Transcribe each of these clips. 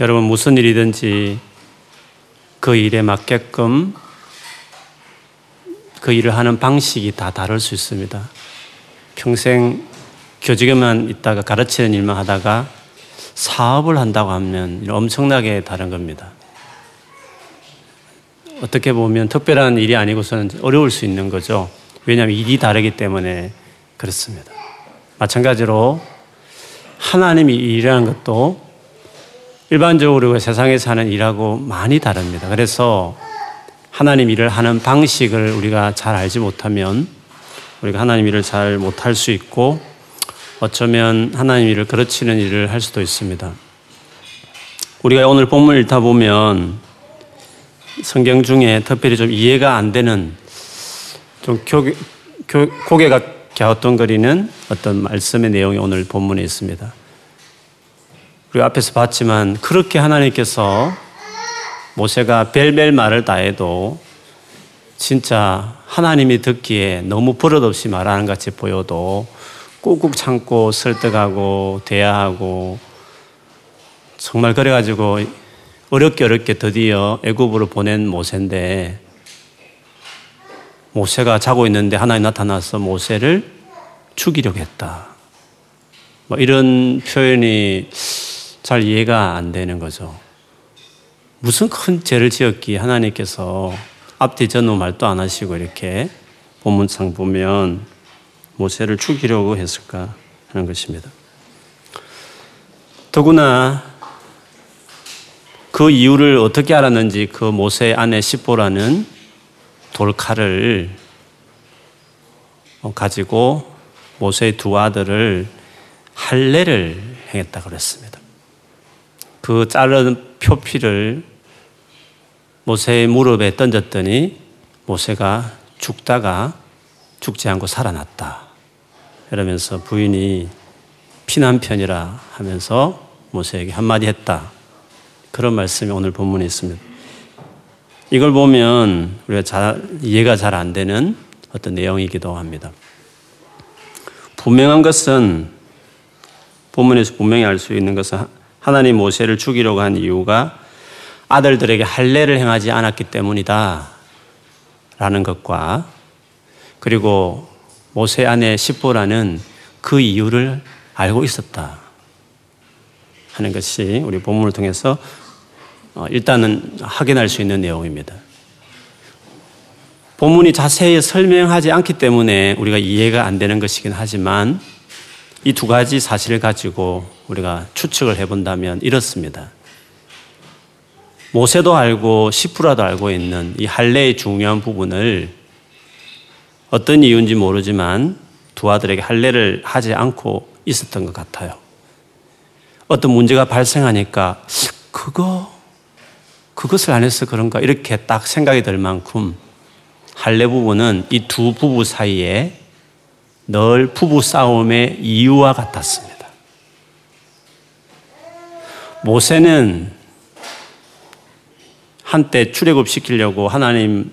여러분 무슨 일이든지 그 일에 맞게끔 그 일을 하는 방식이 다 다를 수 있습니다. 평생 교직에만 있다가 가르치는 일만 하다가 사업을 한다고 하면 엄청나게 다른 겁니다. 어떻게 보면 특별한 일이 아니고서는 어려울 수 있는 거죠. 왜냐하면 일이 다르기 때문에 그렇습니다. 마찬가지로 하나님이 일이라는 것도 일반적으로 세상에 사는 일하고 많이 다릅니다. 그래서 하나님 일을 하는 방식을 우리가 잘 알지 못하면 우리가 하나님 일을 잘 못할 수 있고 어쩌면 하나님 일을 그르치는 일을 할 수도 있습니다. 우리가 오늘 본문 읽다 보면 성경 중에 특별히 좀 이해가 안 되는 좀 교, 교, 고개가 갸우뚱거리는 어떤 말씀의 내용이 오늘 본문에 있습니다. 우리가 앞에서 봤지만 그렇게 하나님께서 모세가 별별 말을 다 해도 진짜 하나님이 듣기에 너무 버릇없이 말하는 같이 보여도 꾹꾹 참고 설득하고 대화하고 정말 그래가지고 어렵게 어렵게 드디어 애굽으로 보낸 모세인데 모세가 자고 있는데 하나님 나타나서 모세를 죽이려고 했다. 뭐 이런 표현이 잘 이해가 안 되는 거죠. 무슨 큰 죄를 지었기에 하나님께서 앞뒤 전후 말도 안 하시고 이렇게 본문상 보면 모세를 죽이려고 했을까 하는 것입니다. 더구나 그 이유를 어떻게 알았는지 그 모세 아내 시보라는 돌칼을 가지고 모세의 두 아들을 할례를 행했다 그랬습니다. 그 자른 표피를 모세의 무릎에 던졌더니 모세가 죽다가 죽지 않고 살아났다. 이러면서 부인이 피난편이라 하면서 모세에게 한마디 했다. 그런 말씀이 오늘 본문에 있습니다. 이걸 보면 우리가 잘, 이해가 잘 안 되는 어떤 내용이기도 합니다. 분명한 것은 본문에서 분명히 알 수 있는 것은 하나님 모세를 죽이려고 한 이유가 아들들에게 할례를 행하지 않았기 때문이다. 라는 것과 그리고 모세 아내 십보라는 그 이유를 알고 있었다. 하는 것이 우리 본문을 통해서 어, 일단은 확인할 수 있는 내용입니다. 본문이 자세히 설명하지 않기 때문에 우리가 이해가 안 되는 것이긴 하지만 이 두 가지 사실을 가지고 우리가 추측을 해본다면 이렇습니다. 모세도 알고 시프라도 알고 있는 이 할례의 중요한 부분을 어떤 이유인지 모르지만 두 아들에게 할례를 하지 않고 있었던 것 같아요. 어떤 문제가 발생하니까 그거 그것을 안 해서 그런가 이렇게 딱 생각이 들 만큼 할례 부분은 이 두 부부 사이에 늘 부부 싸움의 이유와 같았습니다. 모세는 한때 출애굽 시키려고 하나님을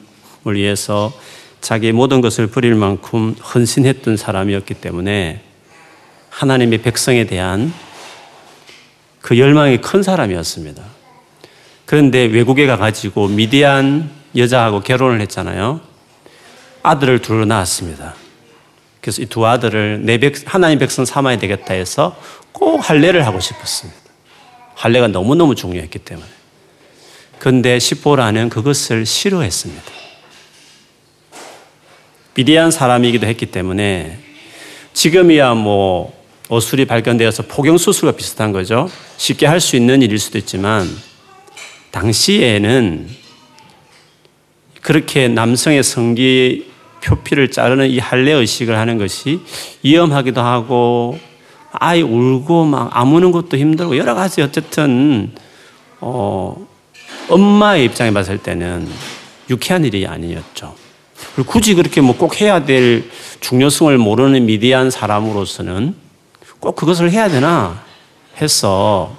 위해서 자기의 모든 것을 버릴 만큼 헌신했던 사람이었기 때문에 하나님의 백성에 대한 그 열망이 큰 사람이었습니다. 그런데 외국에 가가지고 미디안 여자하고 결혼을 했잖아요. 아들을 둘 낳았습니다. 그래서 이 두 아들을 내 백, 하나님 백성 삼아야 되겠다 해서 꼭 할례를 하고 싶었습니다. 할례가 너무너무 중요했기 때문에. 그런데 시보라는 그것을 싫어했습니다. 비대한 사람이기도 했기 때문에 지금이야 뭐 어술이 발견되어서 포경 수술과 비슷한 거죠. 쉽게 할 수 있는 일일 수도 있지만 당시에는 그렇게 남성의 성기 표피를 자르는 이 할례 의식을 하는 것이 위험하기도 하고 아이 울고 막 아무는 것도 힘들고 여러 가지 어쨌든 어, 엄마의 입장에 봤을 때는 유쾌한 일이 아니었죠. 굳이 그렇게 뭐 꼭 해야 될 중요성을 모르는 미디안 사람으로서는 꼭 그것을 해야 되나 해서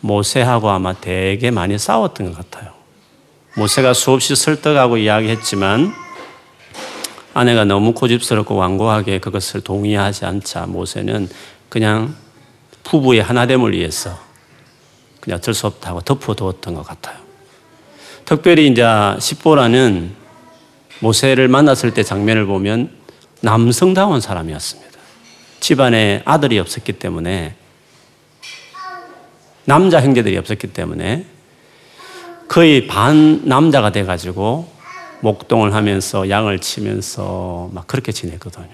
모세하고 아마 되게 많이 싸웠던 것 같아요. 모세가 수없이 설득하고 이야기했지만 아내가 너무 고집스럽고 완고하게 그것을 동의하지 않자 모세는 그냥 부부의 하나됨을 위해서 그냥 어쩔 수 없다고 덮어두었던 것 같아요. 특별히 이제 십보라는 모세를 만났을 때 장면을 보면 남성다운 사람이었습니다. 집안에 아들이 없었기 때문에 남자 형제들이 없었기 때문에 거의 반 남자가 돼가지고 목동을 하면서 양을 치면서 막 그렇게 지냈거든요.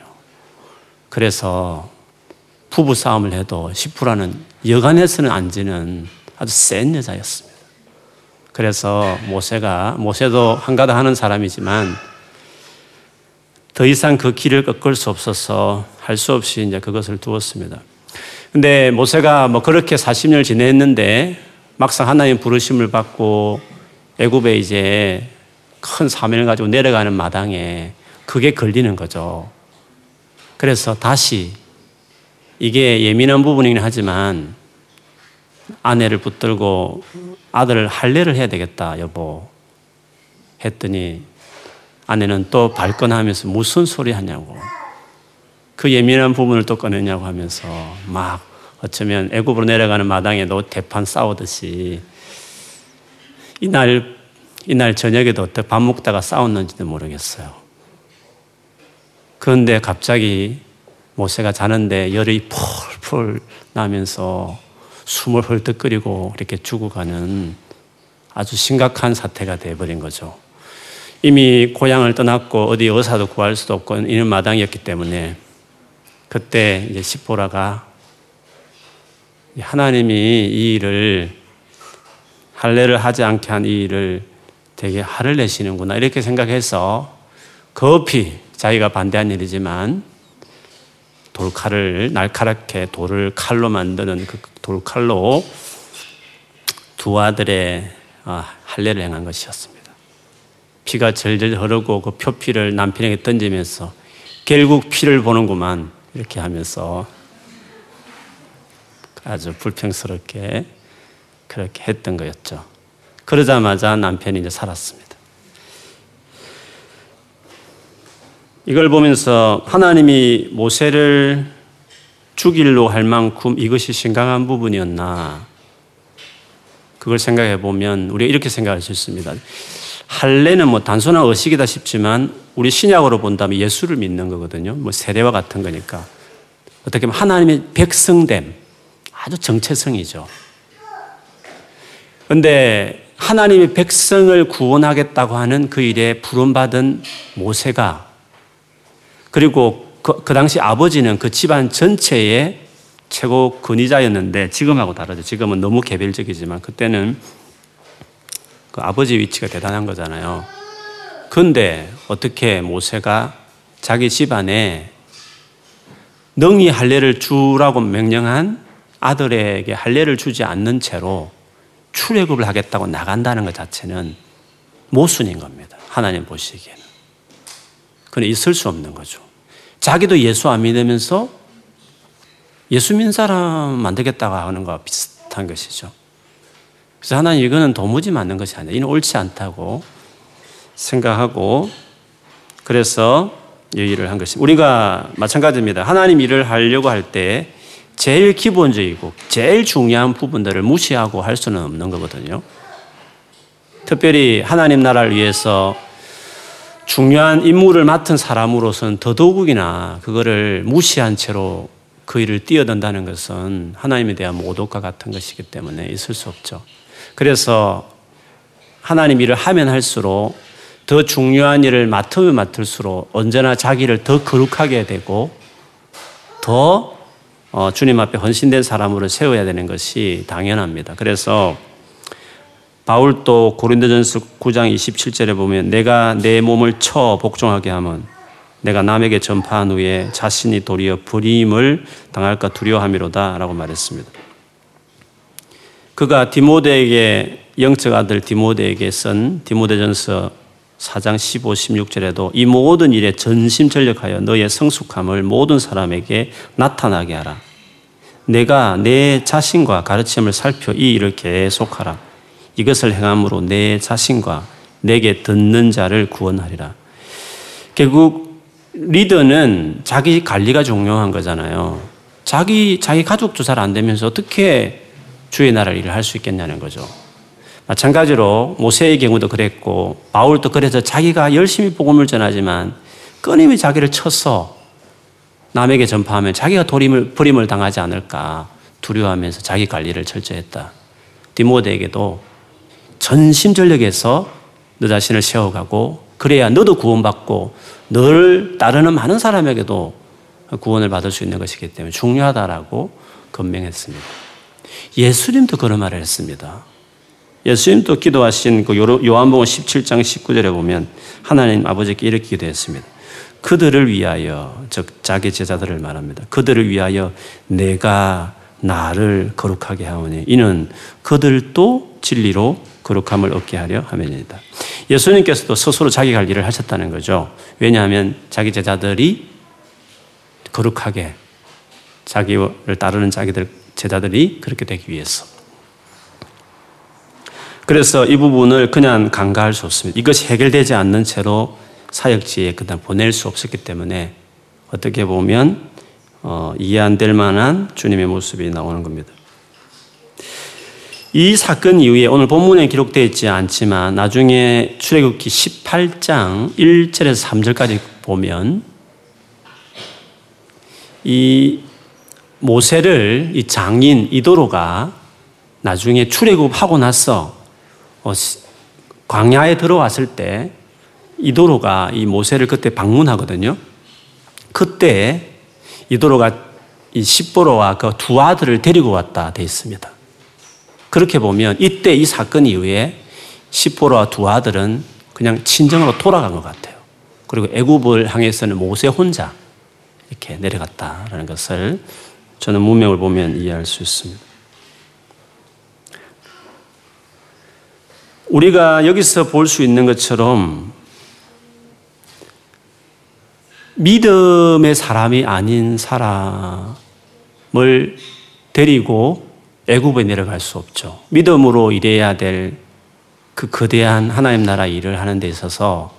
그래서 부부 싸움을 해도 시프라는 여간에서는 안 지는 아주 센 여자였습니다. 그래서 모세가 모세도 한가다 하는 사람이지만 더 이상 그 길을 꺾을 수 없어서 할 수 없이 이제 그것을 두었습니다. 근데 모세가 뭐 그렇게 40년을 지냈는데 막상 하나님 부르심을 받고 애굽에 이제 큰 사명을 가지고 내려가는 마당에 그게 걸리는 거죠. 그래서 다시 이게 예민한 부분이긴 하지만 아내를 붙들고 아들을 할례를 해야 되겠다, 여보. 했더니 아내는 또 발끈하면서 무슨 소리 하냐고. 그 예민한 부분을 또 꺼내냐고 하면서 막 어쩌면 애굽으로 내려가는 마당에도 대판 싸우듯이 이날 이날 저녁에도 어떻게 밥 먹다가 싸웠는지도 모르겠어요. 그런데 갑자기 모세가 자는데 열이 폴폴 나면서 숨을 헐떡거리고 이렇게 죽어가는 아주 심각한 사태가 되어버린 거죠. 이미 고향을 떠났고 어디 의사도 구할 수도 없고 이는 마당이었기 때문에 그때 이제 시보라가 하나님이 이 일을 할례를 하지 않게 한 이 일을 되게 화를 내시는구나 이렇게 생각해서 급히 자기가 반대한 일이지만 돌칼을 날카롭게 돌을 칼로 만드는 그 돌칼로 두 아들의 아, 할례를 행한 것이었습니다. 피가 절절 흐르고 그 표피를 남편에게 던지면서 결국 피를 보는구만 이렇게 하면서 아주 불평스럽게 그렇게 했던 거였죠. 그러자마자 남편이 이제 살았습니다. 이걸 보면서 하나님이 모세를 죽일로 할 만큼 이것이 심각한 부분이었나 그걸 생각해 보면 우리가 이렇게 생각할 수 있습니다. 할례는 뭐 단순한 의식이다 싶지만 우리 신약으로 본다면 예수를 믿는 거거든요. 뭐 세례와 같은 거니까. 어떻게 보면 하나님의 백성됨. 아주 정체성이죠. 그런데 하나님의 백성을 구원하겠다고 하는 그 일에 부름받은 모세가 그리고 그, 그 당시 아버지는 그 집안 전체의 최고 근위자였는데 지금하고 다르죠. 지금은 너무 개별적이지만 그때는 그 아버지 위치가 대단한 거잖아요. 근데 어떻게 모세가 자기 집안에 능히 할례를 주라고 명령한 아들에게 할례를 주지 않는 채로 출애굽을 하겠다고 나간다는 것 자체는 모순인 겁니다. 하나님 보시기에는. 그는 있을 수 없는 거죠. 자기도 예수 안 믿으면서 예수 믿는 사람 만들겠다고 하는 거와 비슷한 것이죠. 그래서 하나님 이거는 도무지 맞는 것이 아니야. 이는 옳지 않다고 생각하고 그래서 이 일을 한 것입니다. 우리가 마찬가지입니다. 하나님 일을 하려고 할 때 제일 기본적이고 제일 중요한 부분들을 무시하고 할 수는 없는 거거든요. 특별히 하나님 나라를 위해서 중요한 임무를 맡은 사람으로서는 더더욱이나 그거를 무시한 채로 그 일을 뛰어든다는 것은 하나님에 대한 모독과 같은 것이기 때문에 있을 수 없죠. 그래서 하나님 일을 하면 할수록 더 중요한 일을 맡으면 맡을수록 언제나 자기를 더 거룩하게 되고 더 어, 주님 앞에 헌신된 사람으로 세워야 되는 것이 당연합니다. 그래서 바울도 고린도전서 9장 27절에 보면 내가 내 몸을 쳐 복종하게 하면 내가 남에게 전파한 후에 자신이 도리어 불임을 당할까 두려워함이로다라고 말했습니다. 그가 디모데에게 영적 아들 디모데에게 쓴 디모데전서 4장 15, 16절에도 이 모든 일에 전심전력하여 너의 성숙함을 모든 사람에게 나타나게 하라. 내가 내 자신과 가르침을 살펴 이 일을 계속하라. 이것을 행함으로 내 자신과 내게 듣는 자를 구원하리라. 결국 리더는 자기 관리가 중요한 거잖아요. 자기 자기 가족도 잘 안 되면서 어떻게 주의 나라를 일을 할 수 있겠냐는 거죠. 마찬가지로 모세의 경우도 그랬고 바울도 그래서 자기가 열심히 복음을 전하지만 끊임이 자기를 쳐서 남에게 전파하면 자기가 도림을, 버림을 당하지 않을까 두려워하면서 자기 관리를 철저히 했다. 디모데에게도 전심전력에서 너 자신을 세워가고 그래야 너도 구원받고 널 따르는 많은 사람에게도 구원을 받을 수 있는 것이기 때문에 중요하다라고 건명했습니다. 예수님도 그런 말을 했습니다. 예수님도 기도하신 그 요한복음 17장 19절에 보면 하나님 아버지께 이렇게 기도했습니다. 그들을 위하여 즉 자기 제자들을 말합니다. 그들을 위하여 내가 나를 거룩하게 하오니 이는 그들도 진리로 거룩함을 얻게 하려 하면이다. 예수님께서도 스스로 자기 갈 일을 하셨다는 거죠. 왜냐하면 자기 제자들이 거룩하게 자기를 따르는 자기들 제자들이 그렇게 되기 위해서. 그래서 이 부분을 그냥 간과할 수 없습니다. 이것이 해결되지 않는 채로 사역지에 그냥 보낼 수 없었기 때문에 어떻게 보면 어, 이해 안 될 만한 주님의 모습이 나오는 겁니다. 이 사건 이후에 오늘 본문에 기록되어 있지 않지만 나중에 출애굽기 18장 1절에서 3절까지 보면 이 모세를 이 장인 이도로가 나중에 출애굽하고 나서 어, 광야에 들어왔을 때 이도로가 이 모세를 그때 방문하거든요. 그때 이도로가 이 십보로와 그 두 아들을 데리고 왔다 돼 있습니다. 그렇게 보면 이때 이 사건 이후에 십보로와 두 아들은 그냥 친정으로 돌아간 것 같아요. 그리고 애굽을 향해서는 모세 혼자 이렇게 내려갔다라는 것을 저는 문명을 보면 이해할 수 있습니다. 우리가 여기서 볼 수 있는 것처럼 믿음의 사람이 아닌 사람을 데리고 애굽에 내려갈 수 없죠. 믿음으로 일해야 될 그 거대한 하나님 나라 일을 하는 데 있어서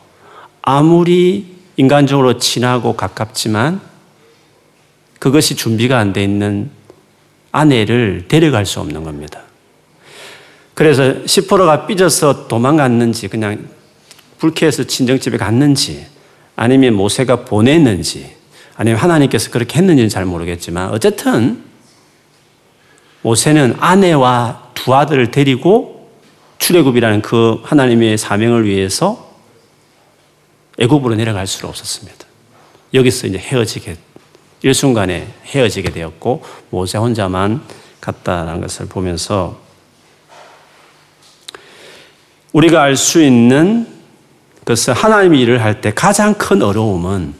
아무리 인간적으로 친하고 가깝지만 그것이 준비가 안 돼 있는 아내를 데려갈 수 없는 겁니다. 그래서 시포로가 삐져서 도망갔는지 그냥 불쾌해서 친정집에 갔는지 아니면 모세가 보냈는지 아니면 하나님께서 그렇게 했는지는 잘 모르겠지만 어쨌든 모세는 아내와 두 아들을 데리고 출애굽이라는 그 하나님의 사명을 위해서 애굽으로 내려갈 수는 없었습니다. 여기서 이제 헤어지게 일순간에 헤어지게 되었고 모세 혼자만 갔다는 것을 보면서 우리가 알 수 있는 그래서 하나님이 일을 할 때 가장 큰 어려움은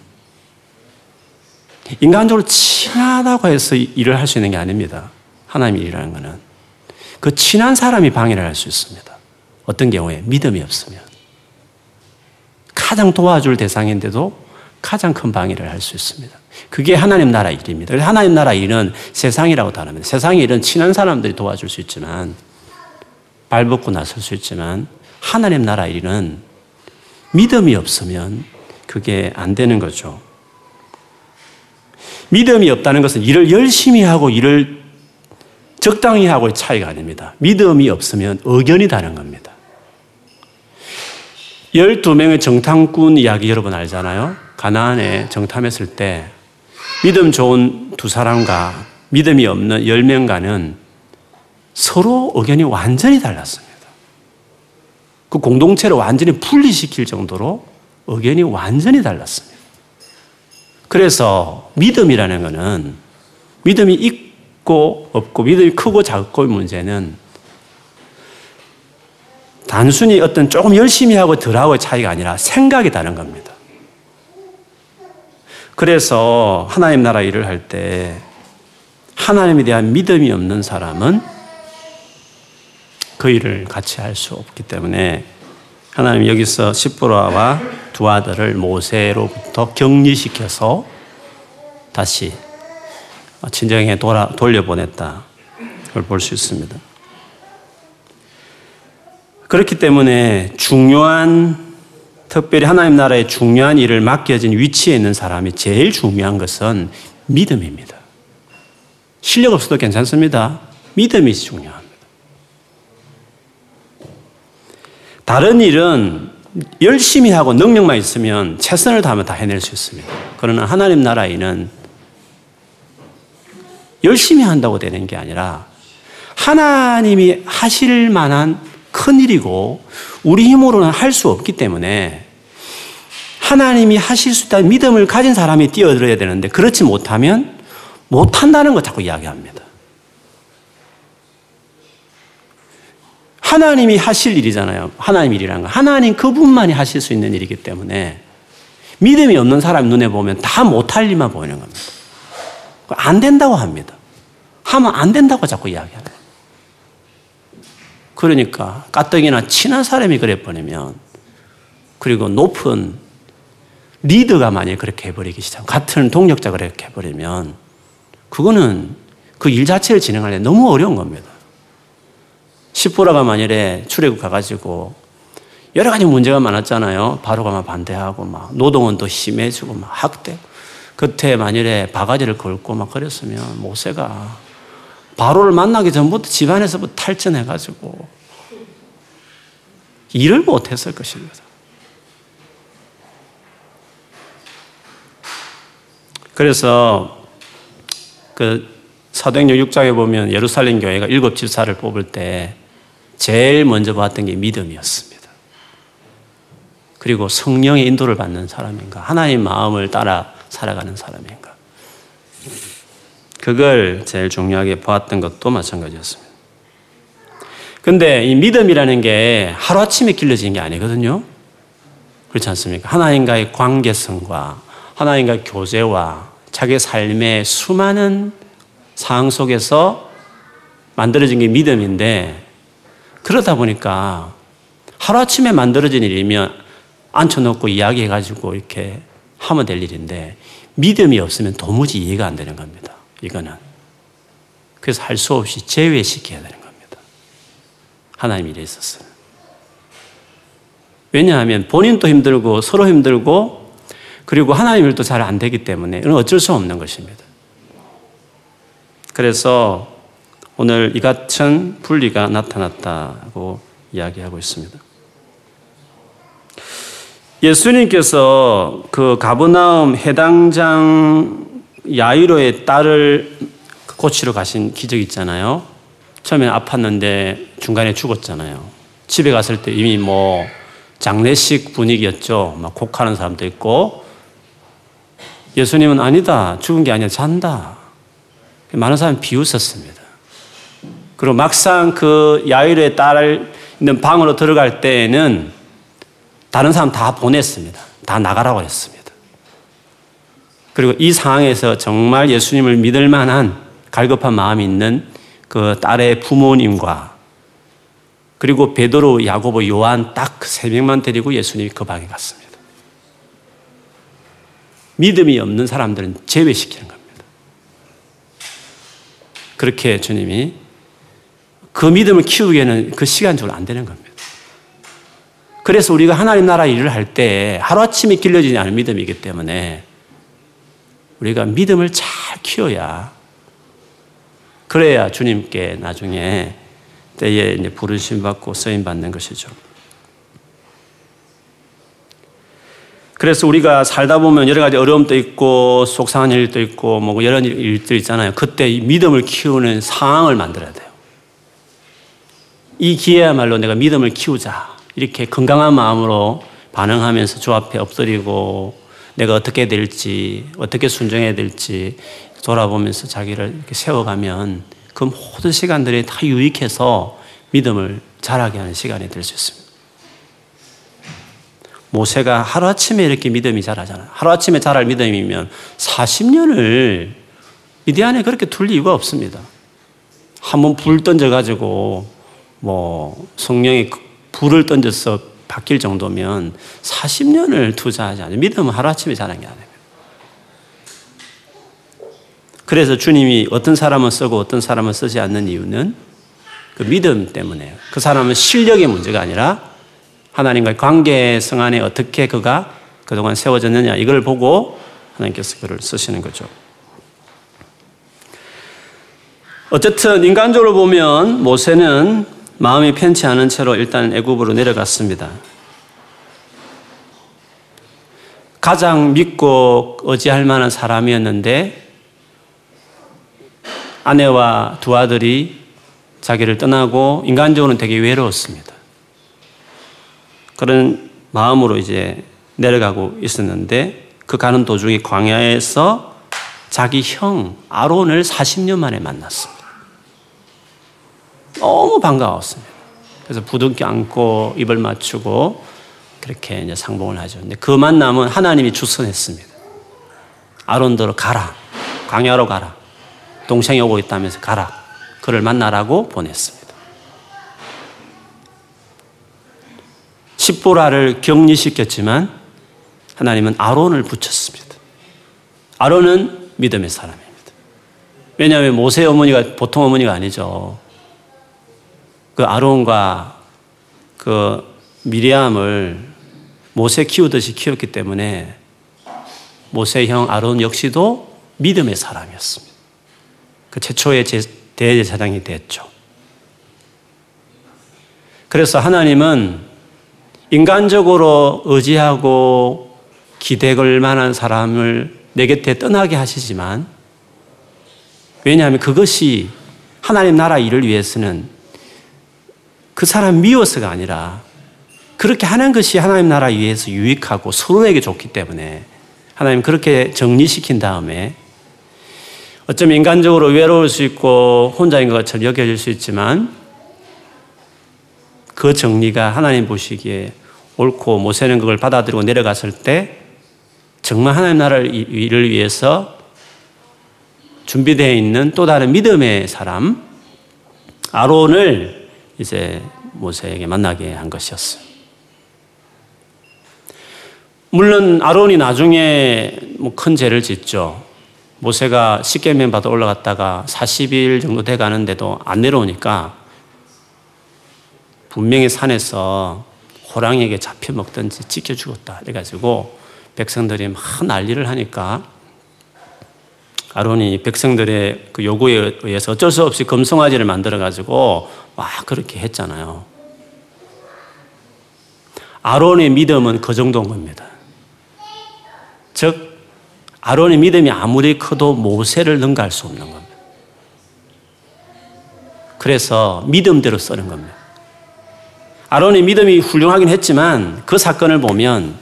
인간적으로 친하다고 해서 일을 할 수 있는 게 아닙니다. 하나님이 일하는 것은. 그 친한 사람이 방해를 할 수 있습니다. 어떤 경우에 믿음이 없으면. 가장 도와줄 대상인데도 가장 큰 방해를 할 수 있습니다. 그게 하나님 나라 일입니다. 하나님 나라 일은 세상이라고 다릅니다. 세상의 일은 친한 사람들이 도와줄 수 있지만, 발벗고 나설 수 있지만, 하나님 나라 일은 믿음이 없으면 그게 안 되는 거죠. 믿음이 없다는 것은 일을 열심히 하고 일을 적당히 하고의 차이가 아닙니다. 믿음이 없으면 의견이 다른 겁니다. 12명의 정탐꾼 이야기 여러분 알잖아요? 가나안에 정탐했을 때 믿음 좋은 두 사람과 믿음이 없는 10명과는 서로 의견이 완전히 달랐습니다. 그 공동체를 완전히 분리시킬 정도로 의견이 완전히 달랐습니다. 그래서 믿음이라는 것은 믿음이 있고 없고 믿음이 크고 작고의 문제는 단순히 어떤 조금 열심히 하고 덜하고의 차이가 아니라 생각이 다른 겁니다. 그래서 하나님 나라 일을 할 때 하나님에 대한 믿음이 없는 사람은 그 일을 같이 할 수 없기 때문에 하나님 여기서 시브라와 두 아들을 모세로부터 격리시켜서 다시 아, 진정에 돌아, 돌려보냈다. 그걸 볼 수 있습니다. 그렇기 때문에 중요한, 특별히 하나님 나라의 중요한 일을 맡겨진 위치에 있는 사람이 제일 중요한 것은 믿음입니다. 실력 없어도 괜찮습니다. 믿음이 중요합니다. 다른 일은 열심히 하고 능력만 있으면 최선을 다하면 다 해낼 수 있습니다. 그러나 하나님 나라에는 열심히 한다고 되는 게 아니라 하나님이 하실 만한 큰 일이고 우리 힘으로는 할 수 없기 때문에 하나님이 하실 수 있다는 믿음을 가진 사람이 뛰어들어야 되는데 그렇지 못하면 못한다는 거 자꾸 이야기합니다. 하나님이 하실 일이잖아요. 하나님 일이라는 거. 하나님 그분만이 하실 수 있는 일이기 때문에 믿음이 없는 사람 눈에 보면 다 못할 일만 보이는 겁니다. 안 된다고 합니다. 하면 안 된다고 자꾸 이야기하는. 그러니까 까뜩이나 친한 사람이 그래 버리면 그리고 높은 리더가 만약에 그렇게 해버리기 시작 같은 동력자 그렇게 해버리면 그거는 그 일 자체를 진행하려 너무 어려운 겁니다. 10%가 만일에 출애굽 가가지고 여러 가지 문제가 많았잖아요. 바로가 막 반대하고 막 노동은 더 심해지고 막 학대. 그때 만일에 바가지를 걸고 막 그랬으면 모세가 바로를 만나기 전부터 집안에서 부터 탈전해가지고 일을 못했을 것입니다. 그래서 그 사도행전 6장에 보면 예루살렘 교회가 일곱 집사를 뽑을 때 제일 먼저 봤던 게 믿음이었습니다. 그리고 성령의 인도를 받는 사람인가, 하나님 마음을 따라 살아가는 사람인가. 그걸 제일 중요하게 보았던 것도 마찬가지였습니다. 근데 이 믿음이라는 게 하루아침에 길러지는 게 아니거든요. 그렇지 않습니까? 하나님과의 관계성과 하나님과의 교제와 자기 삶의 수많은 상황 속에서 만들어진 게 믿음인데 그러다 보니까 하루아침에 만들어진 일이면 앉혀놓고 이야기해가지고 이렇게 하면 될 일인데 믿음이 없으면 도무지 이해가 안 되는 겁니다. 이거는. 그래서 할 수 없이 제외시켜야 되는 겁니다. 하나님 일에 있어서. 왜냐하면 본인도 힘들고 서로 힘들고 그리고 하나님 일도 잘 안 되기 때문에 이건 어쩔 수 없는 것입니다. 그래서 오늘 이 같은 분리가 나타났다고 이야기하고 있습니다. 예수님께서 그 가브나움 해당장 야이로의 딸을 고치러 가신 기적 있잖아요. 처음에 아팠는데 중간에 죽었잖아요. 집에 갔을 때 이미 뭐 장례식 분위기였죠. 막 곡하는 사람도 있고 예수님은 아니다. 죽은 게 아니라 잔다. 많은 사람이 비웃었습니다. 그리고 막상 그 야이로의 딸 있는 방으로 들어갈 때에는 다른 사람 다 보냈습니다. 다 나가라고 했습니다. 그리고 이 상황에서 정말 예수님을 믿을 만한 갈급한 마음이 있는 그 딸의 부모님과 그리고 베드로, 야고보, 요한 딱 세 명만 데리고 예수님이 그 방에 갔습니다. 믿음이 없는 사람들은 제외시키는 겁니다. 그렇게 주님이 그 믿음을 키우기에는 그 시간적으로 안 되는 겁니다. 그래서 우리가 하나님 나라 일을 할 때 하루아침에 길러지지 않은 믿음이기 때문에 우리가 믿음을 잘 키워야 그래야 주님께 나중에 때에 이제 부르심 받고 쓰임 받는 것이죠. 그래서 우리가 살다 보면 여러 가지 어려움도 있고 속상한 일도 있고 뭐 여러 일들 있잖아요. 그때 믿음을 키우는 상황을 만들어야 돼요. 이 기회야말로 내가 믿음을 키우자. 이렇게 건강한 마음으로 반응하면서 주 앞에 엎드리고 내가 어떻게 될지, 어떻게 순종해야 될지 돌아보면서 자기를 이렇게 세워가면 그 모든 시간들이 다 유익해서 믿음을 자라게 하는 시간이 될 수 있습니다. 모세가 하루아침에 이렇게 믿음이 자라잖아요. 하루아침에 자랄 믿음이면 40년을 미디안에 그렇게 둘 이유가 없습니다. 한번 불 던져가지고 뭐 성령의 불을 던져서 바뀔 정도면 40년을 투자하지 않아요. 믿음은 하루아침에 자란 게 아니에요. 그래서 주님이 어떤 사람은 쓰고 어떤 사람은 쓰지 않는 이유는 그 믿음 때문에요. 그 사람은 실력의 문제가 아니라 하나님과의 관계성 안에 어떻게 그가 그동안 세워졌느냐 이걸 보고 하나님께서 그를 쓰시는 거죠. 어쨌든 인간적으로 보면 모세는 마음이 편치 않은 채로 일단 애굽으로 내려갔습니다. 가장 믿고 의지할 만한 사람이었는데 아내와 두 아들이 자기를 떠나고 인간적으로는 되게 외로웠습니다. 그런 마음으로 이제 내려가고 있었는데 그 가는 도중에 광야에서 자기 형 아론을 40년 만에 만났습니다. 너무 반가웠습니다. 그래서 부둥켜 안고 입을 맞추고 그렇게 이제 상봉을 하죠. 근데 그 만남은 하나님이 주선했습니다. 아론더러 가라. 광야로 가라. 동생이 오고 있다면서 가라. 그를 만나라고 보냈습니다. 십보라를 격리시켰지만 하나님은 아론을 붙였습니다. 아론은 믿음의 사람입니다. 왜냐하면 모세 어머니가 보통 어머니가 아니죠. 그 아론과 그 미리암을 모세 키우듯이 키웠기 때문에 모세 형 아론 역시도 믿음의 사람이었습니다. 그 최초의 대제사장이 됐죠. 그래서 하나님은 인간적으로 의지하고 기대 걸 만한 사람을 내 곁에 떠나게 하시지만 왜냐하면 그것이 하나님 나라 일을 위해서는 그 사람 미워서가 아니라 그렇게 하는 것이 하나님 나라 위해서 유익하고 서로에게 좋기 때문에 하나님 그렇게 정리시킨 다음에 어쩌면 인간적으로 외로울 수 있고 혼자인 것처럼 여겨질 수 있지만 그 정리가 하나님 보시기에 옳고 모세는 그걸 받아들이고 내려갔을 때 정말 하나님 나라를 위해서 준비되어 있는 또 다른 믿음의 사람 아론을 이제 모세에게 만나게 한 것이었어요. 물론 아론이 나중에 뭐 큰 죄를 짓죠. 모세가 십계명 받아 올라갔다가 40일 정도 돼 가는데도 안 내려오니까 분명히 산에서 호랑이에게 잡혀 먹든지 찢겨 죽었다. 그래 가지고 백성들이 막 난리를 하니까 아론이 백성들의 그 요구에 의해서 어쩔 수 없이 금송아지를 만들어 가지고 막 그렇게 했잖아요. 아론의 믿음은 그 정도인 겁니다. 즉, 아론의 믿음이 아무리 커도 모세를 능가할 수 없는 겁니다. 그래서 믿음대로 쓰는 겁니다. 아론의 믿음이 훌륭하긴 했지만 그 사건을 보면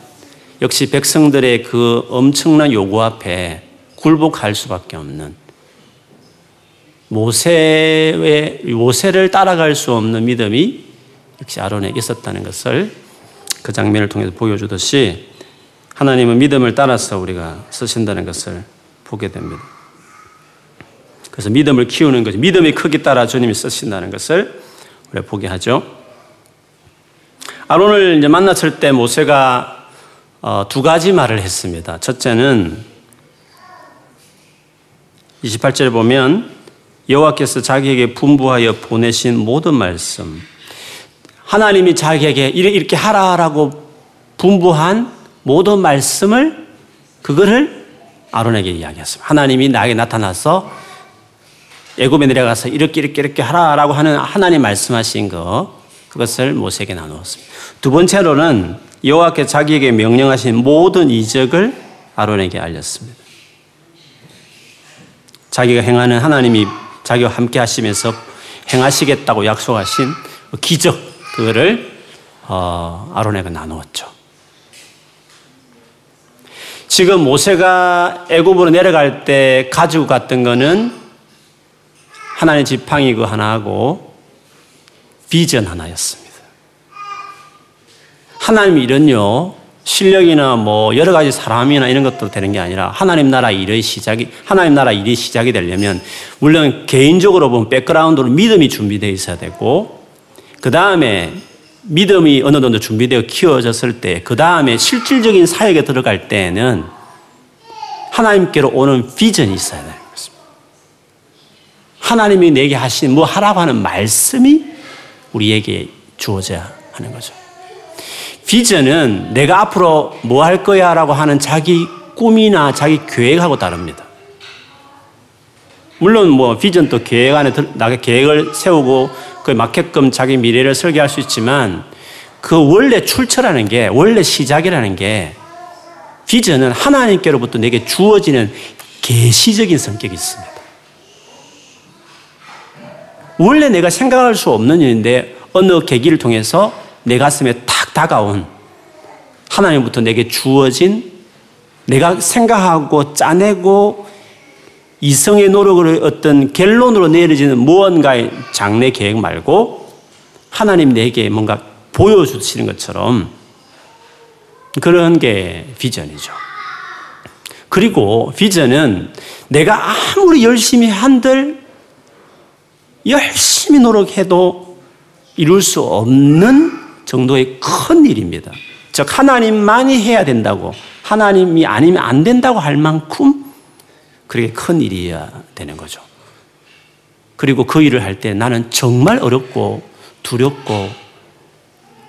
역시 백성들의 그 엄청난 요구 앞에 굴복할 수밖에 없는 모세의 모세를 따라갈 수 없는 믿음이 역시 아론에 있었다는 것을 그 장면을 통해서 보여주듯이 하나님은 믿음을 따라서 우리가 쓰신다는 것을 보게 됩니다. 그래서 믿음을 키우는 거죠. 믿음의 크기 따라 주님이 쓰신다는 것을 우리가 보게 하죠. 아론을 만났을 때 모세가 어, 두 가지 말을 했습니다. 첫째는 28절에 보면 여호와께서 자기에게 분부하여 보내신 모든 말씀 하나님이 자기에게 이렇게 하라라고 분부한 모든 말씀을 그거를 아론에게 이야기했습니다. 하나님이 나에게 나타나서 애굽에 내려가서 이렇게 이렇게 이렇게 하라라고 하는 하나님 말씀하신 거 그것을 모세에게 나누었습니다. 두 번째로는 여호와께 자기에게 명령하신 모든 이적을 아론에게 알렸습니다. 자기가 행하는 하나님이 자기와 함께 하시면서 행하시겠다고 약속하신 기적 그거를 어, 아론에게 나누었죠. 지금 모세가 애굽으로 내려갈 때 가지고 갔던 거는 하나님 지팡이 그 하나하고 비전 하나였습니다. 하나님 이런요 실력이나 뭐 여러 가지 사람이나 이런 것도 되는 게 아니라 하나님 나라 일의 시작이 하나님 나라 일이 시작이 되려면 물론 개인적으로 보면 백그라운드로 믿음이 준비되어 있어야 되고 그 다음에 믿음이 어느 정도 준비되어 키워졌을 때 그 다음에 실질적인 사역에 들어갈 때에는 하나님께로 오는 비전이 있어야 되는 것입니다. 하나님이 내게 하신 뭐 하라고 하는 말씀이 우리에게 주어져야 하는 거죠. 비전은 내가 앞으로 뭐 할 거야 라고 하는 자기 꿈이나 자기 계획하고 다릅니다. 물론 뭐 비전도 계획 안에 나가 계획을 세우고 그 맞게끔 자기 미래를 설계할 수 있지만 그 원래 출처라는 게 원래 시작이라는 게 비전은 하나님께로부터 내게 주어지는 계시적인 성격이 있습니다. 원래 내가 생각할 수 없는 일인데 어느 계기를 통해서 내 가슴에 탁 다가온 하나님부터 내게 주어진 내가 생각하고 짜내고 이성의 노력으로 어떤 결론으로 내려지는 무언가의 장래 계획 말고 하나님 내게 뭔가 보여주시는 것처럼 그런 게 비전이죠. 그리고 비전은 내가 아무리 열심히 한들 열심히 노력해도 이룰 수 없는 정도의 큰 일입니다. 즉, 하나님만이 해야 된다고, 하나님이 아니면 안 된다고 할 만큼 그렇게 큰 일이어야 되는 거죠. 그리고 그 일을 할 때 나는 정말 어렵고 두렵고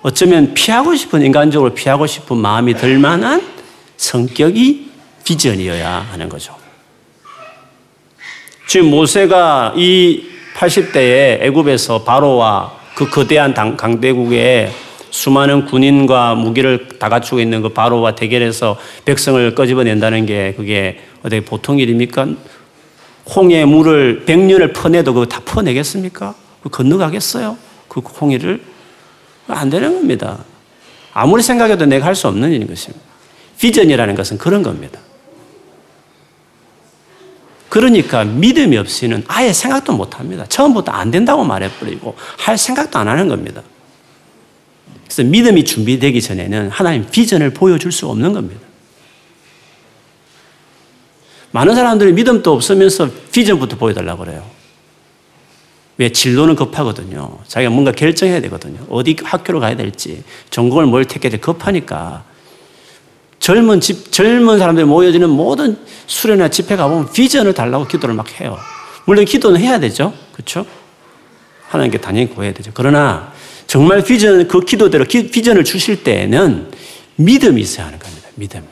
어쩌면 피하고 싶은, 인간적으로 피하고 싶은 마음이 들 만한 성격이 비전이어야 하는 거죠. 지금 모세가 이 80대에 애굽에서 바로와 그 거대한 강대국에 수많은 군인과 무기를 다 갖추고 있는 그 바로와 대결해서 백성을 꺼집어낸다는 게 그게 어떻게 보통 일입니까? 홍해 물을 백년을 퍼내도 그거 다 퍼내겠습니까? 그 건너가겠어요? 그 홍해를? 안 되는 겁니다. 아무리 생각해도 내가 할 수 없는 일인 것입니다. 비전이라는 것은 그런 겁니다. 그러니까 믿음이 없이는 아예 생각도 못 합니다. 처음부터 안 된다고 말해버리고 할 생각도 안 하는 겁니다. 그래서 믿음이 준비되기 전에는 하나님 비전을 보여줄 수 없는 겁니다. 많은 사람들이 믿음도 없으면서 비전부터 보여달라고 그래요. 왜? 진로는 급하거든요. 자기가 뭔가 결정해야 되거든요. 어디 학교로 가야 될지, 전공을 뭘 택해야 될 급하니까. 젊은 집, 젊은 사람들이 모여지는 모든 수련회나 집회 가보면 비전을 달라고 기도를 막 해요. 물론 기도는 해야 되죠. 그렇죠? 하나님께 당연히 구해야 되죠. 그러나 정말 비전, 그 기도대로 기, 비전을 주실 때에는 믿음이 있어야 하는 겁니다. 믿음이.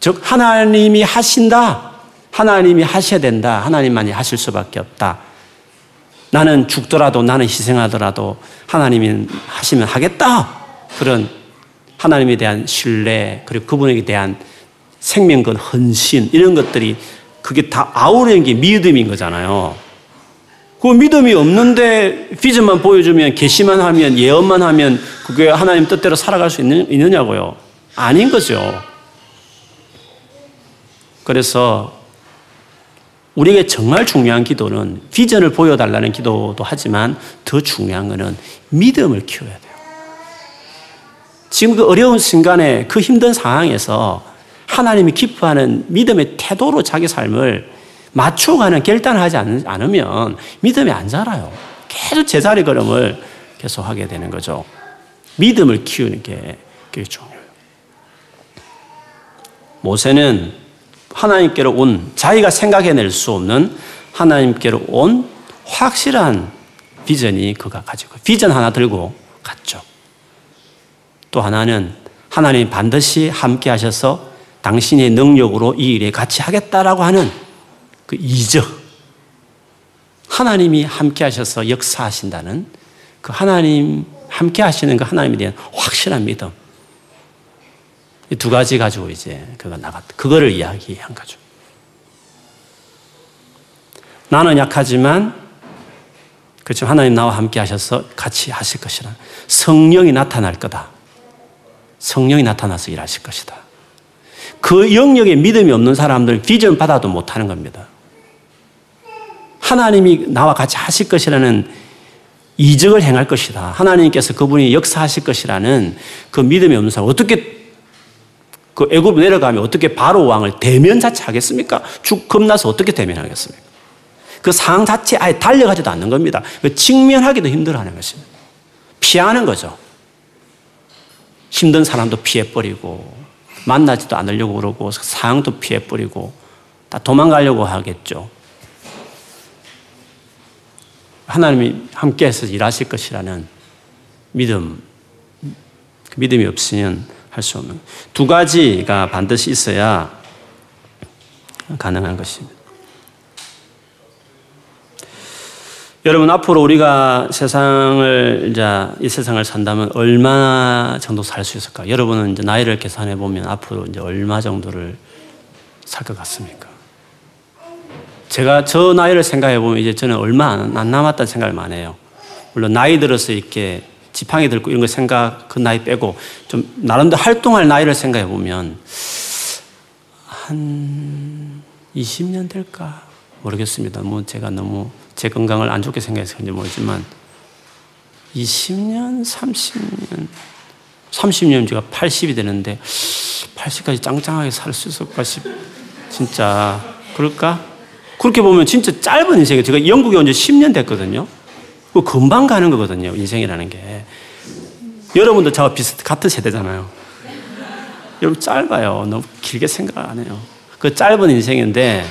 즉, 하나님이 하신다. 하나님이 하셔야 된다. 하나님만이 하실 수밖에 없다. 나는 죽더라도 나는 희생하더라도 하나님이 하시면 하겠다. 그런 하나님에 대한 신뢰, 그리고 그분에게 대한 생명건 헌신, 이런 것들이 그게 다 아우르는 게 믿음인 거잖아요. 그 믿음이 없는데 비전만 보여주면 계시만 하면 예언만 하면 그게 하나님 뜻대로 살아갈 수 있느냐고요. 아닌 거죠. 그래서 우리에게 정말 중요한 기도는 비전을 보여달라는 기도도 하지만 더 중요한 것은 믿음을 키워야 돼요. 지금 그 어려운 순간에 그 힘든 상황에서 하나님이 기뻐하는 믿음의 태도로 자기 삶을 맞춰가는 결단하지 않으면 믿음이 안 자라요. 계속 제자리 걸음을 계속 하게 되는 거죠. 믿음을 키우는 게 그게 중요해요. 모세는 하나님께로 온 자기가 생각해낼 수 없는 하나님께로 온 확실한 비전이 그가 가지고 비전 하나 들고 갔죠. 또 하나는 하나님 반드시 함께 하셔서 당신의 능력으로 이 일에 같이 하겠다라고 하는 그 이적, 하나님이 함께 하셔서 역사하신다는 그 하나님, 함께 하시는 그 하나님에 대한 확실한 믿음. 이 두 가지 가지고 이제 그가 나갔, 그거를 이야기한 거죠. 나는 약하지만, 그렇죠. 하나님 나와 함께 하셔서 같이 하실 것이라. 성령이 나타날 거다. 성령이 나타나서 일하실 것이다. 그 영역에 믿음이 없는 사람들 비전 받아도 못하는 겁니다. 하나님이 나와 같이 하실 것이라는 이적을 행할 것이다. 하나님께서 그분이 역사하실 것이라는 그 믿음이 없는 사람 어떻게 그 애굽 내려가면 어떻게 바로 왕을 대면 자체 하겠습니까? 죽 겁나서 어떻게 대면하겠습니까? 그 상황 자체 아예 달려가지도 않는 겁니다. 그 직면하기도 힘들어하는 것입니다. 피하는 거죠. 힘든 사람도 피해버리고 만나지도 않으려고 그러고 상황도 피해버리고 다 도망가려고 하겠죠. 하나님이 함께해서 일하실 것이라는 믿음, 그 믿음이 없으면 할 수 없는 두 가지가 반드시 있어야 가능한 것입니다. 여러분 앞으로 우리가 세상을 이제 이 세상을 산다면 얼마 정도 살 수 있을까? 여러분은 이제 나이를 계산해 보면 앞으로 이제 얼마 정도를 살 것 같습니까? 제가 저 나이를 생각해 보면 이제 저는 얼마 안, 안 남았다는 생각을 많이 해요. 물론 나이 들어서 이렇게 지팡이 들고 이런 거 생각 그 나이 빼고 좀 나름대로 활동할 나이를 생각해 보면 한 20년 될까 모르겠습니다. 뭐 제가 너무 제 건강을 안 좋게 생각해서 그런지 모르지만 20년, 30년, 30년 제가 80이 되는데 80까지 짱짱하게 살 수 있을까 싶 진짜 그럴까? 그렇게 보면 진짜 짧은 인생이에요. 제가 영국에 온 지 10년 됐거든요. 그 금방 가는 거거든요. 인생이라는 게. 여러분도 저와 비슷 같은 세대잖아요. 여러분 짧아요. 너무 길게 생각 안 해요. 그 짧은 인생인데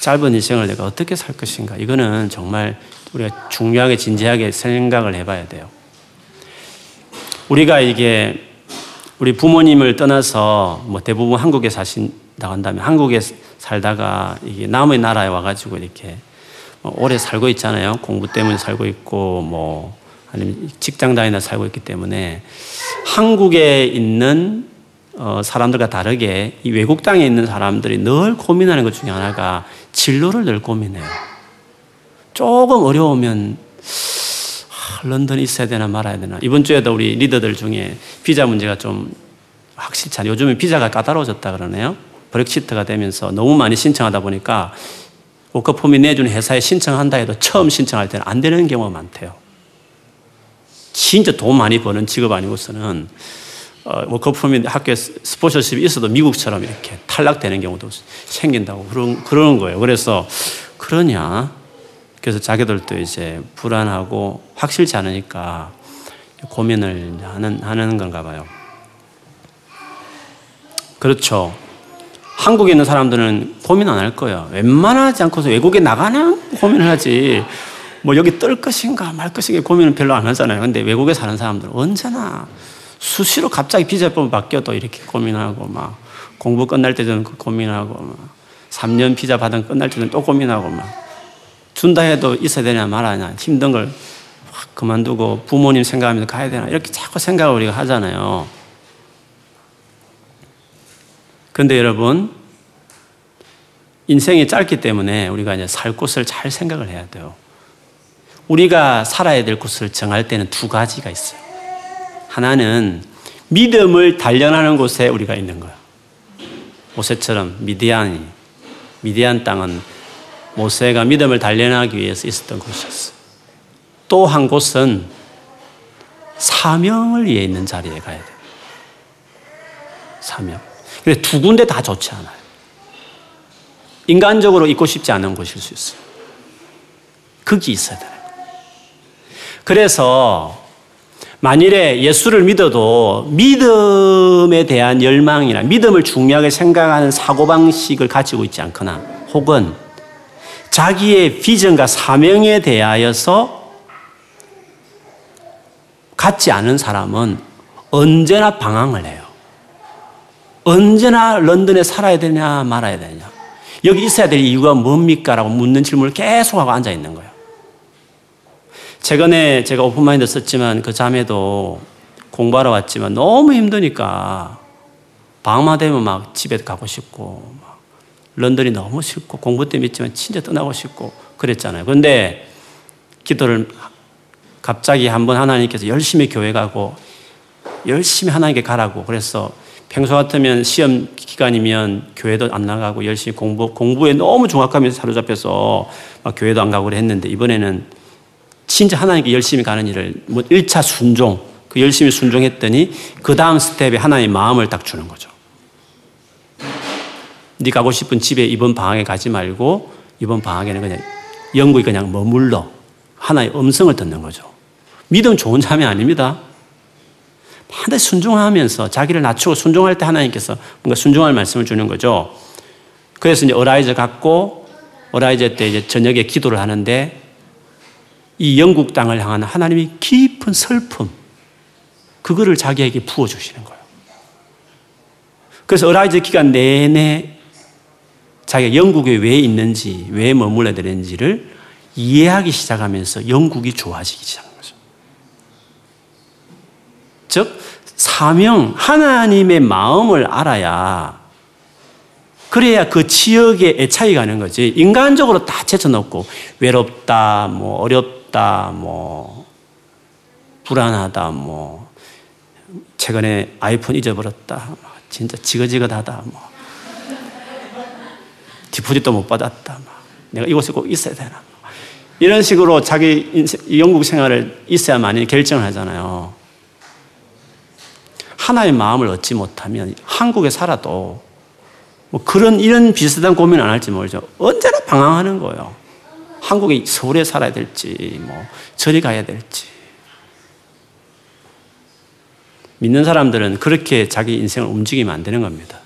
짧은 인생을 내가 어떻게 살 것인가. 이거는 정말 우리가 중요하게 진지하게 생각을 해봐야 돼요. 우리가 이게 우리 부모님을 떠나서 뭐 대부분 한국에 사신 다고 한다면 한국에 살다가 이게 남의 나라에 와가지고 이렇게 뭐 오래 살고 있잖아요. 공부 때문에 살고 있고 뭐 아니면 직장 다니다 살고 있기 때문에 한국에 있는 어, 사람들과 다르게 이 외국 땅에 있는 사람들이 늘 고민하는 것 중에 하나가 진로를 늘 고민해요. 조금 어려우면 아, 런던에 있어야 되나 말아야 되나. 이번 주에도 우리 리더들 중에 비자 문제가 좀 확실치 않아요. 요즘에 비자가 까다로워졌다 그러네요. 브렉시트가 되면서 너무 많이 신청하다 보니까 워커폼이 내준 회사에 신청한다 해도 처음 신청할 때는 안 되는 경우가 많대요. 진짜 돈 많이 버는 직업 아니고서는 어, 워커폼이 학교에 스포츠십이 있어도 미국처럼 이렇게 탈락되는 경우도 생긴다고 그런, 그러는 거예요. 그래서 그러냐. 그래서 자기들도 이제 불안하고 확실치 않으니까 고민을 하는, 하는 건가 봐요. 그렇죠. 한국에 있는 사람들은 고민 안 할 거예요. 웬만하지 않고서 외국에 나가는 고민을 하지. 뭐 여기 뜰 것인가 말 것인가 고민은 별로 안 하잖아요. 근데 외국에 사는 사람들은 언제나 수시로 갑자기 비자법이 바뀌어도 이렇게 고민하고 막 공부 끝날 때는 그 고민하고 막 3년 비자 받은 끝날 때는 또 고민하고 막 준다 해도 있어야 되냐 말하냐 힘든 걸 확 그만두고 부모님 생각하면서 가야 되나 이렇게 자꾸 생각을 우리가 하잖아요. 근데 여러분 인생이 짧기 때문에 우리가 이제 살 곳을 잘 생각을 해야 돼요. 우리가 살아야 될 곳을 정할 때는 두 가지가 있어요. 하나는 믿음을 단련하는 곳에 우리가 있는 거예요. 모세처럼 미디안이 미디안 땅은 모세가 믿음을 단련하기 위해서 있었던 곳이었어. 또한 곳은 사명을 위해 있는 자리에 가야 돼. 사명. 근데 두 군데 다 좋지 않아요. 인간적으로 있고 싶지 않은 곳일 수 있어요. 극이 있어야 되는 거예요. 그래서 만일에 예수를 믿어도 믿음에 대한 열망이나 믿음을 중요하게 생각하는 사고방식을 가지고 있지 않거나 혹은 자기의 비전과 사명에 대하여서 갖지 않은 사람은 언제나 방황을 해요. 언제나 런던에 살아야 되냐 말아야 되냐. 여기 있어야 될 이유가 뭡니까? 라고 묻는 질문을 계속하고 앉아 있는 거예요. 최근에 제가 오픈마인드 썼지만 그 자매도 공부하러 왔지만 너무 힘드니까 방학만 되면 막 집에 가고 싶고 막 런던이 너무 싫고 공부 때문에 있지만 진짜 떠나고 싶고 그랬잖아요. 그런데 기도를 갑자기 한번 하나님께서 열심히 교회 가고 열심히 하나님께 가라고 그래서 평소 같으면 시험 기간이면 교회도 안 나가고 열심히 공부 공부에 너무 중압감에 사로잡혀서 막 교회도 안 가고 그랬는데 이번에는 진짜 하나님께 열심히 가는 일을 뭐 1차 순종, 그 열심히 순종했더니 그 다음 스텝에 하나님 마음을 딱 주는 거죠. 네 가고 싶은 집에 이번 방학에 가지 말고 이번 방학에는 그냥 영국에 그냥 머물러 하나의 음성을 듣는 거죠. 믿음 좋은 자매 아닙니다. 반드시 순종하면서 자기를 낮추고 순종할 때 하나님께서 뭔가 순종할 말씀을 주는 거죠. 그래서 이제 Arise 갔고 Arise 때 이제 저녁에 기도를 하는데 이 영국 땅을 향한 하나님의 깊은 슬픔, 그거를 자기에게 부어 주시는 거예요. 그래서 Arise 기간 내내 자기가 영국에 왜 있는지, 왜 머물러야 되는지를 이해하기 시작하면서 영국이 좋아지기 거죠. 즉, 사명, 하나님의 마음을 알아야 그래야 그 지역에 애착이 가는 거지. 인간적으로 다 제쳐놓고 외롭다, 뭐 어렵다, 뭐 불안하다, 뭐 최근에 아이폰 잊어버렸다, 진짜 지긋지긋하다, 뭐 디포짓도 못 받았다, 막. 내가 이곳에 꼭 있어야 되나. 이런 식으로 자기 영국 생활을 있어야만이 결정을 하잖아요. 하나의 마음을 얻지 못하면 한국에 살아도 뭐 그런 이런 비슷한 고민 안 할지 모르죠. 언제나 방황하는 거예요. 한국에 서울에 살아야 될지 뭐 저리 가야 될지. 믿는 사람들은 그렇게 자기 인생을 움직이면 안 되는 겁니다.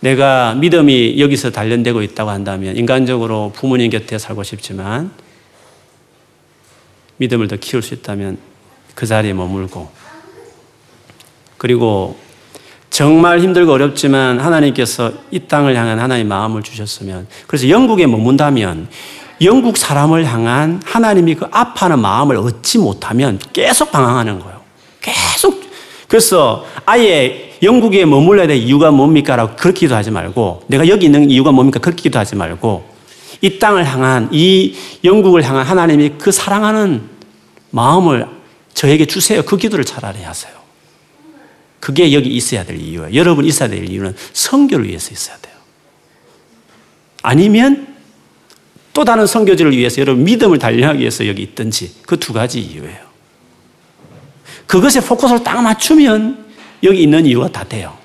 내가 믿음이 여기서 단련되고 있다고 한다면 인간적으로 부모님 곁에 살고 싶지만 믿음을 더 키울 수 있다면 그 자리에 머물고 그리고 정말 힘들고 어렵지만 하나님께서 이 땅을 향한 하나님의 마음을 주셨으면 그래서 영국에 머문다면 영국 사람을 향한 하나님이 그 아파하는 마음을 얻지 못하면 계속 방황하는 거예요. 계속 그래서 아예 영국에 머물러야 될 이유가 뭡니까? 라고 그렇게 기도 하지 말고 내가 여기 있는 이유가 뭡니까? 그렇게 기도 하지 말고 이 땅을 향한 이 영국을 향한 하나님이 그 사랑하는 마음을 저에게 주세요. 그 기도를 차라리 하세요. 그게 여기 있어야 될 이유예요. 여러분 있어야 될 이유는 성교를 위해서 있어야 돼요. 아니면 또 다른 성교지를 위해서 여러분 믿음을 단련하기 위해서 여기 있든지 그 두 가지 이유예요. 그것에 포커스를 딱 맞추면 여기 있는 이유가 다 돼요.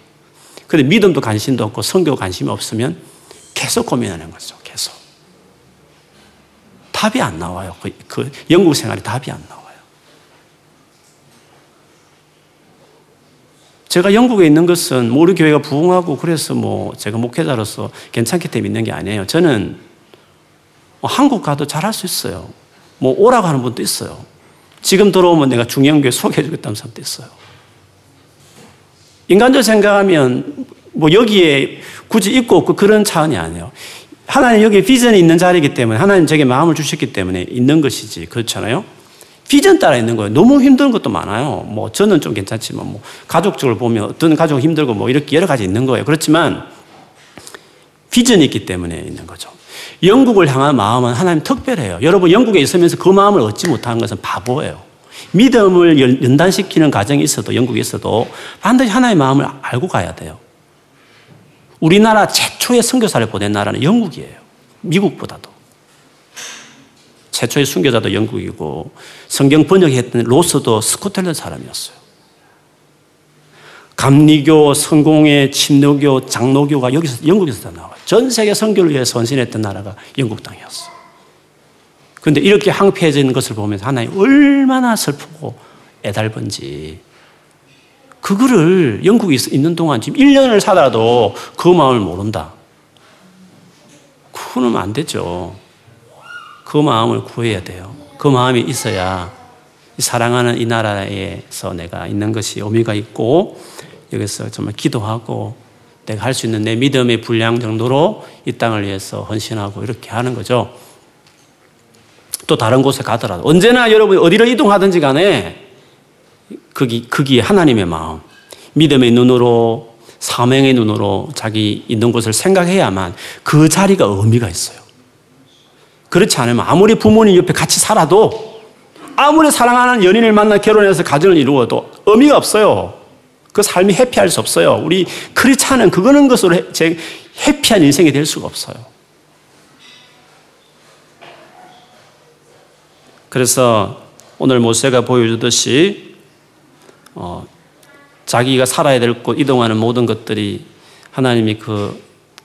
근데 믿음도 관심도 없고 성교 관심이 없으면 계속 고민하는 거죠. 계속. 답이 안 나와요. 그, 그 영국 생활이 답이 안 나와요. 제가 영국에 있는 것은 뭐 우리 교회가 부흥하고 그래서 뭐 제가 목회자로서 괜찮기 때문에 있는 게 아니에요. 저는 뭐 한국 가도 잘할 수 있어요. 뭐 오라고 하는 분도 있어요. 지금 들어오면 내가 중형교회 소개해 주겠다는 사람도 있어요. 인간적으로 생각하면 뭐 여기에 굳이 있고 없고 그런 차원이 아니에요. 하나님 여기 비전이 있는 자리이기 때문에 하나님 제게 마음을 주셨기 때문에 있는 것이지. 그렇잖아요? 비전 따라 있는 거예요. 너무 힘든 것도 많아요. 뭐 저는 좀 괜찮지만 뭐 가족적으로 보면 어떤 가족은 힘들고 뭐 이렇게 여러 가지 있는 거예요. 그렇지만 비전이 있기 때문에 있는 거죠. 영국을 향한 마음은 하나님 특별해요. 여러분 영국에 있으면서 그 마음을 얻지 못하는 것은 바보예요. 믿음을 연단시키는 과정이 있어도 영국에 있어도 반드시 하나의 마음을 알고 가야 돼요. 우리나라 최초의 선교사를 보낸 나라는 영국이에요. 미국보다도. 최초의 순교자도 영국이고 성경 번역했던 로스도 스코틀랜드 사람이었어요. 감리교, 성공회, 침노교, 장로교가 여기서 영국에서 나와요. 전 세계 선교를 위해 선신했던 나라가 영국 땅이었어요. 그런데 이렇게 황폐해진 것을 보면서 하나님 얼마나 슬프고 애달픈지 그거를 영국에 있는 동안 지금 1년을 살아도 그 마음을 모른다. 그러면 안 되죠. 그 마음을 구해야 돼요. 그 마음이 있어야 사랑하는 이 나라에서 내가 있는 것이 의미가 있고 여기서 정말 기도하고 내가 할 수 있는 내 믿음의 분량 정도로 이 땅을 위해서 헌신하고 이렇게 하는 거죠. 또 다른 곳에 가더라도 언제나 여러분이 어디로 이동하든지 간에 거기, 거기 하나님의 마음, 믿음의 눈으로 사명의 눈으로 자기 있는 곳을 생각해야만 그 자리가 의미가 있어요. 그렇지 않으면 아무리 부모님 옆에 같이 살아도 아무리 사랑하는 연인을 만나 결혼해서 가정을 이루어도 의미가 없어요. 그 삶이 해피할 수 없어요. 우리 크리스찬은 그거는 것으로 제 해피한 인생이 될 수가 없어요. 그래서 오늘 모세가 보여주듯이 어, 자기가 살아야 될 곳, 이동하는 모든 것들이 하나님이 그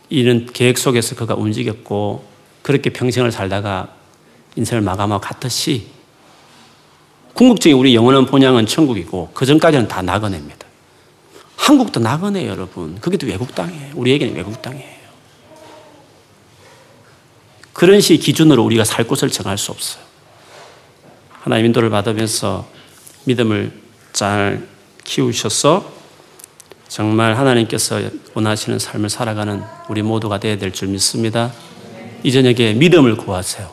이런 계획 속에서 그가 움직였고 그렇게 평생을 살다가 인생을 마감하고 갔듯이 궁극적인 우리 영원한 본향은 천국이고 그 전까지는 다 나그네입니다. 한국도 나그네 여러분. 그게 또 외국 땅이에요. 우리에게는 외국 땅이에요. 그런 식 기준으로 우리가 살 곳을 정할 수 없어요. 하나님 인도를 받으면서 믿음을 잘 키우셔서 정말 하나님께서 원하시는 삶을 살아가는 우리 모두가 되어야 될 줄 믿습니다. 이 저녁에 믿음을 구하세요.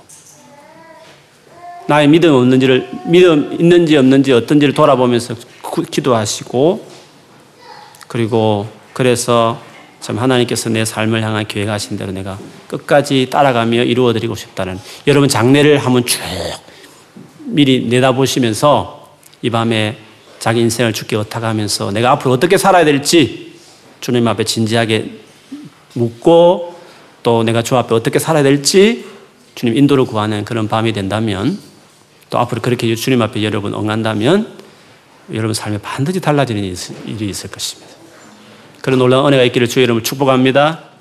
나의 믿음 없는지를, 믿음 있는지 없는지 어떤지를 돌아보면서 기도하시고, 그리고 그래서 참 하나님께서 내 삶을 향한 계획하신 대로 내가 끝까지 따라가며 이루어드리고 싶다는 여러분 장례를 한번 쭉 미리 내다보시면서 이 밤에 자기 인생을 죽게 어탁하면서 내가 앞으로 어떻게 살아야 될지 주님 앞에 진지하게 묻고 또 내가 주 앞에 어떻게 살아야 될지 주님 인도를 구하는 그런 밤이 된다면 또 앞으로 그렇게 주님 앞에 여러분 응한다면 여러분 삶에 반드시 달라지는 일이 있을 것입니다. 그런 놀라운 은혜가 있기를 주의 이름을 축복합니다.